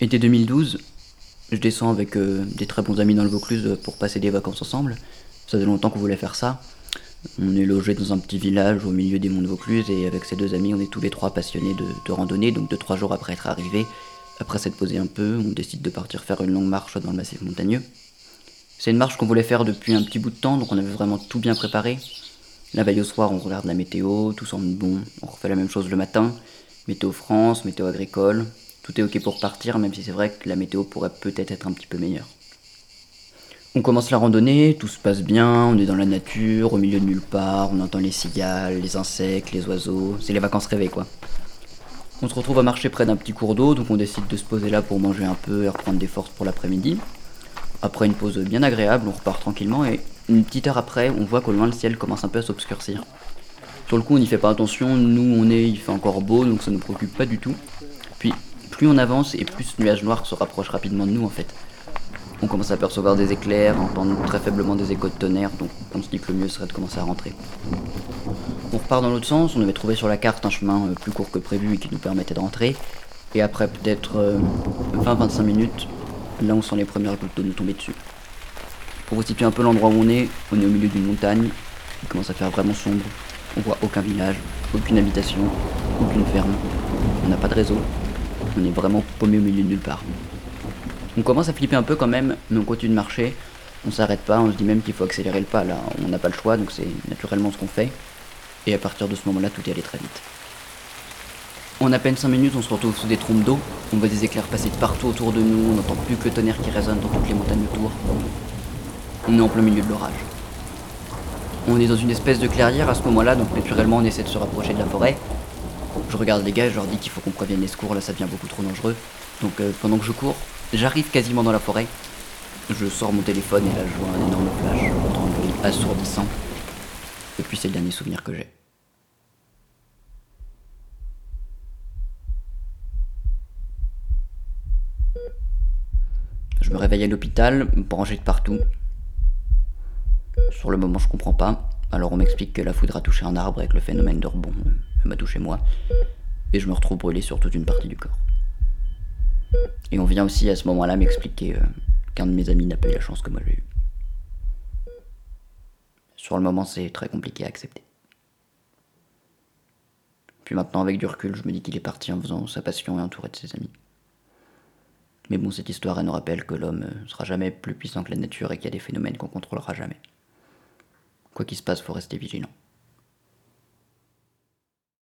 Été 2012, je descends avec euh, des très bons amis dans le Vaucluse pour passer des vacances ensemble. Ça faisait longtemps qu'on voulait faire ça. On est logé dans un petit village au milieu des monts de Vaucluse et avec ces deux amis, on est tous les trois passionnés de, de randonnée. Donc, deux, trois jours après être arrivés, après s'être posé un peu, on décide de partir faire une longue marche dans le massif montagneux. C'est une marche qu'on voulait faire depuis un petit bout de temps, donc on avait vraiment tout bien préparé. La veille au soir, on regarde la météo, tout semble bon. On refait la même chose le matin. Météo France, météo agricole. Tout est ok pour partir, même si c'est vrai que la météo pourrait peut-être être un petit peu meilleure. On commence la randonnée, tout se passe bien, on est dans la nature, au milieu de nulle part, on entend les cigales, les insectes, les oiseaux, c'est les vacances rêvées quoi. On se retrouve à marcher près d'un petit cours d'eau, donc on décide de se poser là pour manger un peu et reprendre des forces pour l'après-midi. Après une pause bien agréable, on repart tranquillement et une petite heure après, on voit qu'au loin le ciel commence un peu à s'obscurcir. Sur le coup, on n'y fait pas attention, nous on est, il fait encore beau, donc ça ne nous préoccupe pas du tout. Puis, plus on avance et plus ce nuage noir se rapproche rapidement de nous en fait. On commence à percevoir des éclairs, entendre très faiblement des échos de tonnerre, donc on se dit que le mieux serait de commencer à rentrer. On repart dans l'autre sens, on avait trouvé sur la carte un chemin euh, plus court que prévu et qui nous permettait de rentrer. Et après peut-être 20-25 minutes, là on sent les premières gouttes d'eau nous tomber dessus. Pour vous situer un peu l'endroit où on est, on est au milieu d'une montagne, il commence à faire vraiment sombre. On voit aucun village, aucune habitation, aucune ferme. On n'a pas de réseau. On est vraiment paumé au milieu de nulle part. On commence à flipper un peu quand même, mais on continue de marcher. On s'arrête pas, on se dit même qu'il faut accélérer le pas là. On n'a pas le choix, donc c'est naturellement ce qu'on fait. Et à partir de ce moment-là, tout est allé très vite. En à peine 5 minutes, on se retrouve sous des trompes d'eau. On voit des éclairs passer de partout autour de nous. On n'entend plus que le tonnerre qui résonne dans toutes les montagnes autour. On est en plein milieu de l'orage. On est dans une espèce de clairière à ce moment-là, donc naturellement on essaie de se rapprocher de la forêt. Je regarde les gars, je leur dis qu'il faut qu'on prévienne les secours, là ça devient beaucoup trop dangereux. Donc euh, pendant que je cours, j'arrive quasiment dans la forêt. Je sors mon téléphone et là je vois un énorme flash, j'entends un bruit assourdissant. Et puis c'est le dernier souvenir que j'ai. Je me réveille à l'hôpital, branché de partout. Sur le moment, je comprends pas. Alors on m'explique que la foudre a touché un arbre et que le phénomène de rebond m'a touché moi. Et je me retrouve brûlé sur toute une partie du corps. Et on vient aussi à ce moment-là m'expliquer euh, qu'un de mes amis n'a pas eu la chance que moi j'ai eu. Sur le moment, c'est très compliqué à accepter. Puis maintenant, avec du recul, je me dis qu'il est parti en faisant sa passion et entouré de ses amis. Mais bon, cette histoire, elle nous rappelle que l'homme euh, sera jamais plus puissant que la nature et qu'il y a des phénomènes qu'on contrôlera jamais. Quoi qu'il se passe, faut rester vigilant.